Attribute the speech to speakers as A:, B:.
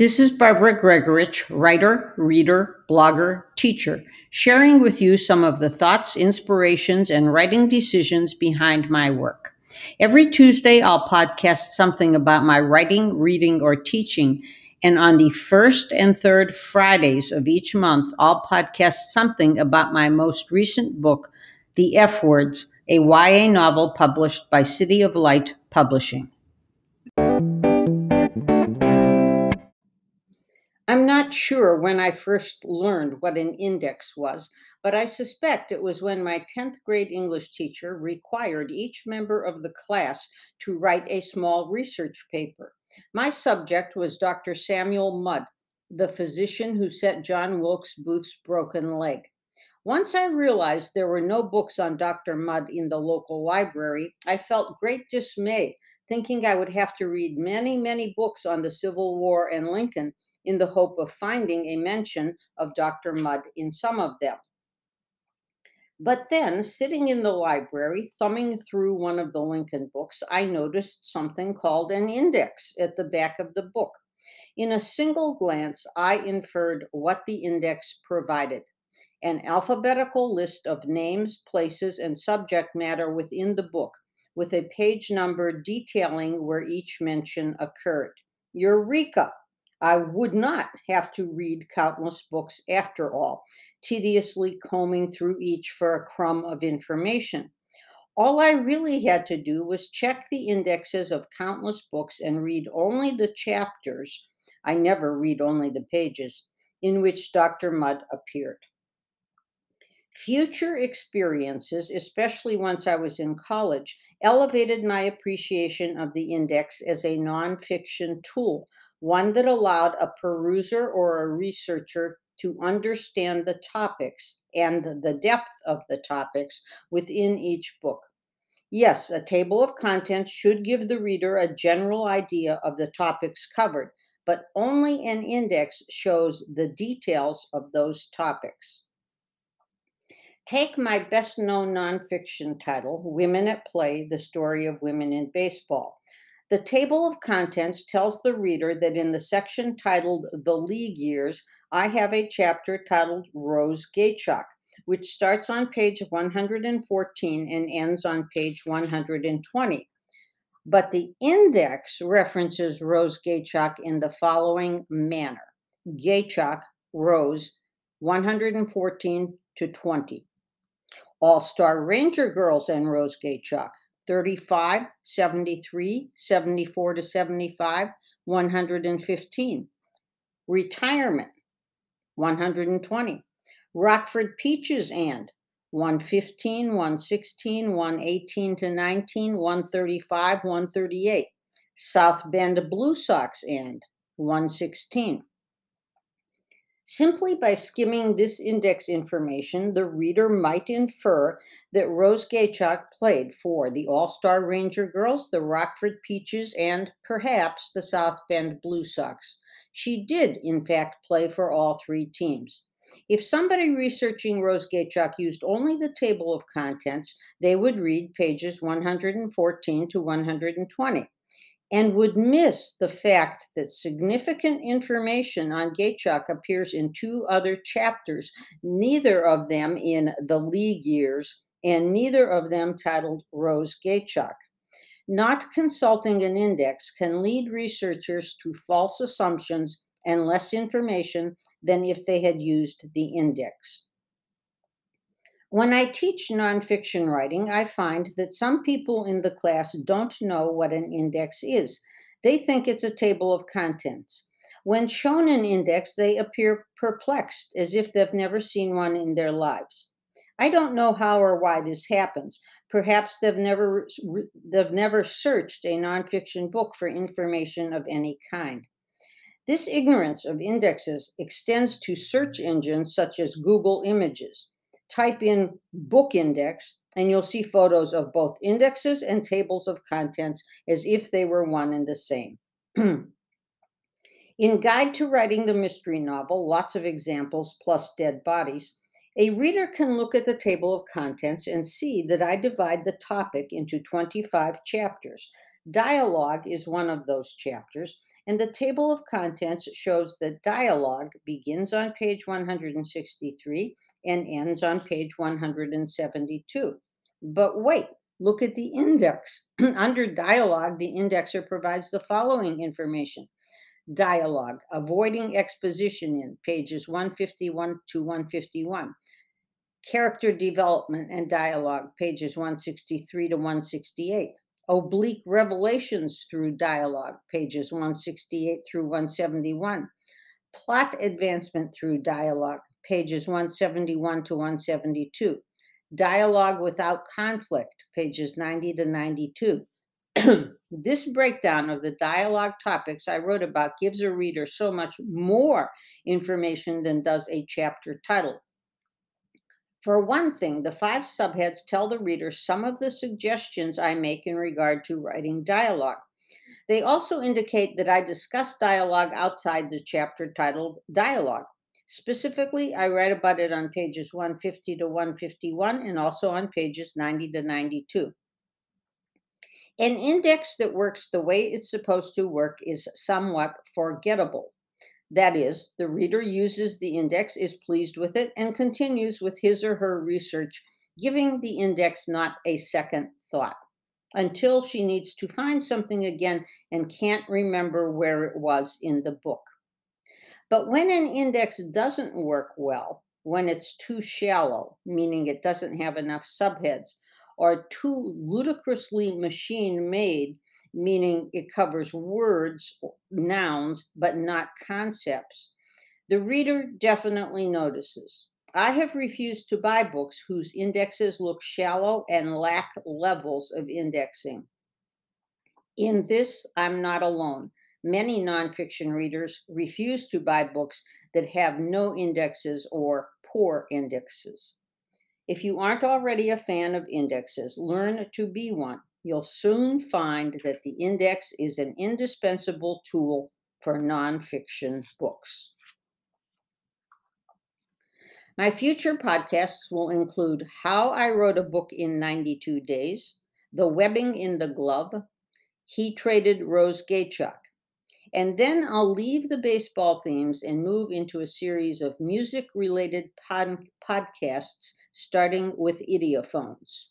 A: This is Barbara Gregorich, writer, reader, blogger, teacher, sharing with you some of the thoughts, inspirations, and writing decisions behind my work. Every Tuesday, I'll podcast something about my writing, reading, or teaching. And on the first and third Fridays of each month, I'll podcast something about my most recent book, The F Words, a YA novel published by City of Light Publishing. I'm not sure when I first learned what an index was, but I suspect it was when my 10th grade English teacher required each member of the class to write a small research paper. My subject was Dr. Samuel Mudd, the physician who set John Wilkes Booth's broken leg. Once I realized there were no books on Dr. Mudd in the local library, I felt great dismay, thinking I would have to read many, many books on the Civil War and Lincoln in the hope of finding a mention of Dr. Mudd in some of them. But then, sitting in the library, thumbing through one of the Lincoln books, I noticed something called an index at the back of the book. In a single glance, I inferred what the index provided an alphabetical list of names, places, and subject matter within the book, with a page number detailing where each mention occurred. Eureka! I would not have to read countless books after all, tediously combing through each for a crumb of information. All I really had to do was check the indexes of countless books and read only the chapters, I never read only the pages, in which Dr. Mudd appeared. Future experiences, especially once I was in college, elevated my appreciation of the index as a nonfiction tool one that allowed a peruser or a researcher to understand the topics and the depth of the topics within each book. Yes, a table of contents should give the reader a general idea of the topics covered, but only an index shows the details of those topics. Take my best known nonfiction title, Women at Play The Story of Women in Baseball. The table of contents tells the reader that in the section titled The League Years, I have a chapter titled Rose Gacioch, which starts on page 114 and ends on page 120. But the index references Rose Gacioch in the following manner Gacioch, Rose, 114 to 20. All Star Ranger Girls and Rose Gacioch, 35, 73, 74 to 75, 115. Retirement, 120. Rockford Peaches and 115, 116, 118 to 19, 135, 138. South Bend Blue Sox and 116. Simply by skimming this index information, the reader might infer that Rose Gacioch played for the All Star Ranger Girls, the Rockford Peaches, and perhaps the South Bend Blue Sox. She did, in fact, play for all three teams. If somebody researching Rose Gacioch used only the table of contents, they would read pages 114 to 120 and would miss the fact that significant information on Gacioch appears in two other chapters, neither of them in the League years, and neither of them titled Rose Gacioch. Not consulting an index can lead researchers to false assumptions and less information than if they had used the index. When I teach nonfiction writing, I find that some people in the class don't know what an index is. They think it's a table of contents. When shown an index, they appear perplexed, as if they've never seen one in their lives. I don't know how or why this happens. Perhaps they've never they've never searched a nonfiction book for information of any kind. This ignorance of indexes extends to search engines such as Google Images type in book index, and you'll see photos of both indexes and tables of contents as if they were one and the same. in Guide to Writing the Mystery Novel, lots of examples plus dead bodies, a reader can look at the table of contents and see that I divide the topic into 25 chapters. Dialogue is one of those chapters, and the table of contents shows that dialogue begins on page 163 and ends on page 172. But wait, look at the index. Under dialogue, the indexer provides the following information dialogue, avoiding exposition in pages 151 to 151. Character development and dialogue, pages 163 to 168 oblique revelations through dialogue, pages 168 through 171, plot advancement through dialogue, pages 171 to 172, dialogue without conflict, pages 90 to 92. this breakdown of the dialogue topics I wrote about gives a reader so much more information than does a chapter title. For one thing, the five subheads tell the reader some of the suggestions I make in regard to writing dialogue. They also indicate that I discuss dialogue outside the chapter titled Dialogue. Specifically, I write about it on pages 150 to 151 and also on pages 90 to 92. An index that works the way it's supposed to work is somewhat forgettable. That is, the reader uses the index, is pleased with it, and continues with his or her research, giving the index not a second thought until she needs to find something again and can't remember where it was in the book. But when an index doesn't work well, when it's too shallow, meaning it doesn't have enough subheads, or too ludicrously machine made, meaning it covers words, nouns, but not concepts, the reader definitely notices. I have refused to buy books whose indexes look shallow and lack levels of indexing. In this, I'm not alone. Many nonfiction readers refuse to buy books that have no indexes or poor indexes. If you aren't already a fan of indexes, learn to be one you'll soon find that the index is an indispensable tool for nonfiction books. My future podcasts will include How I Wrote a Book in 92 Days, The Webbing in the Glove, He Traded Rose Gacioch. And then I'll leave the baseball themes and move into a series of music related pod- podcasts, starting with Idiophones.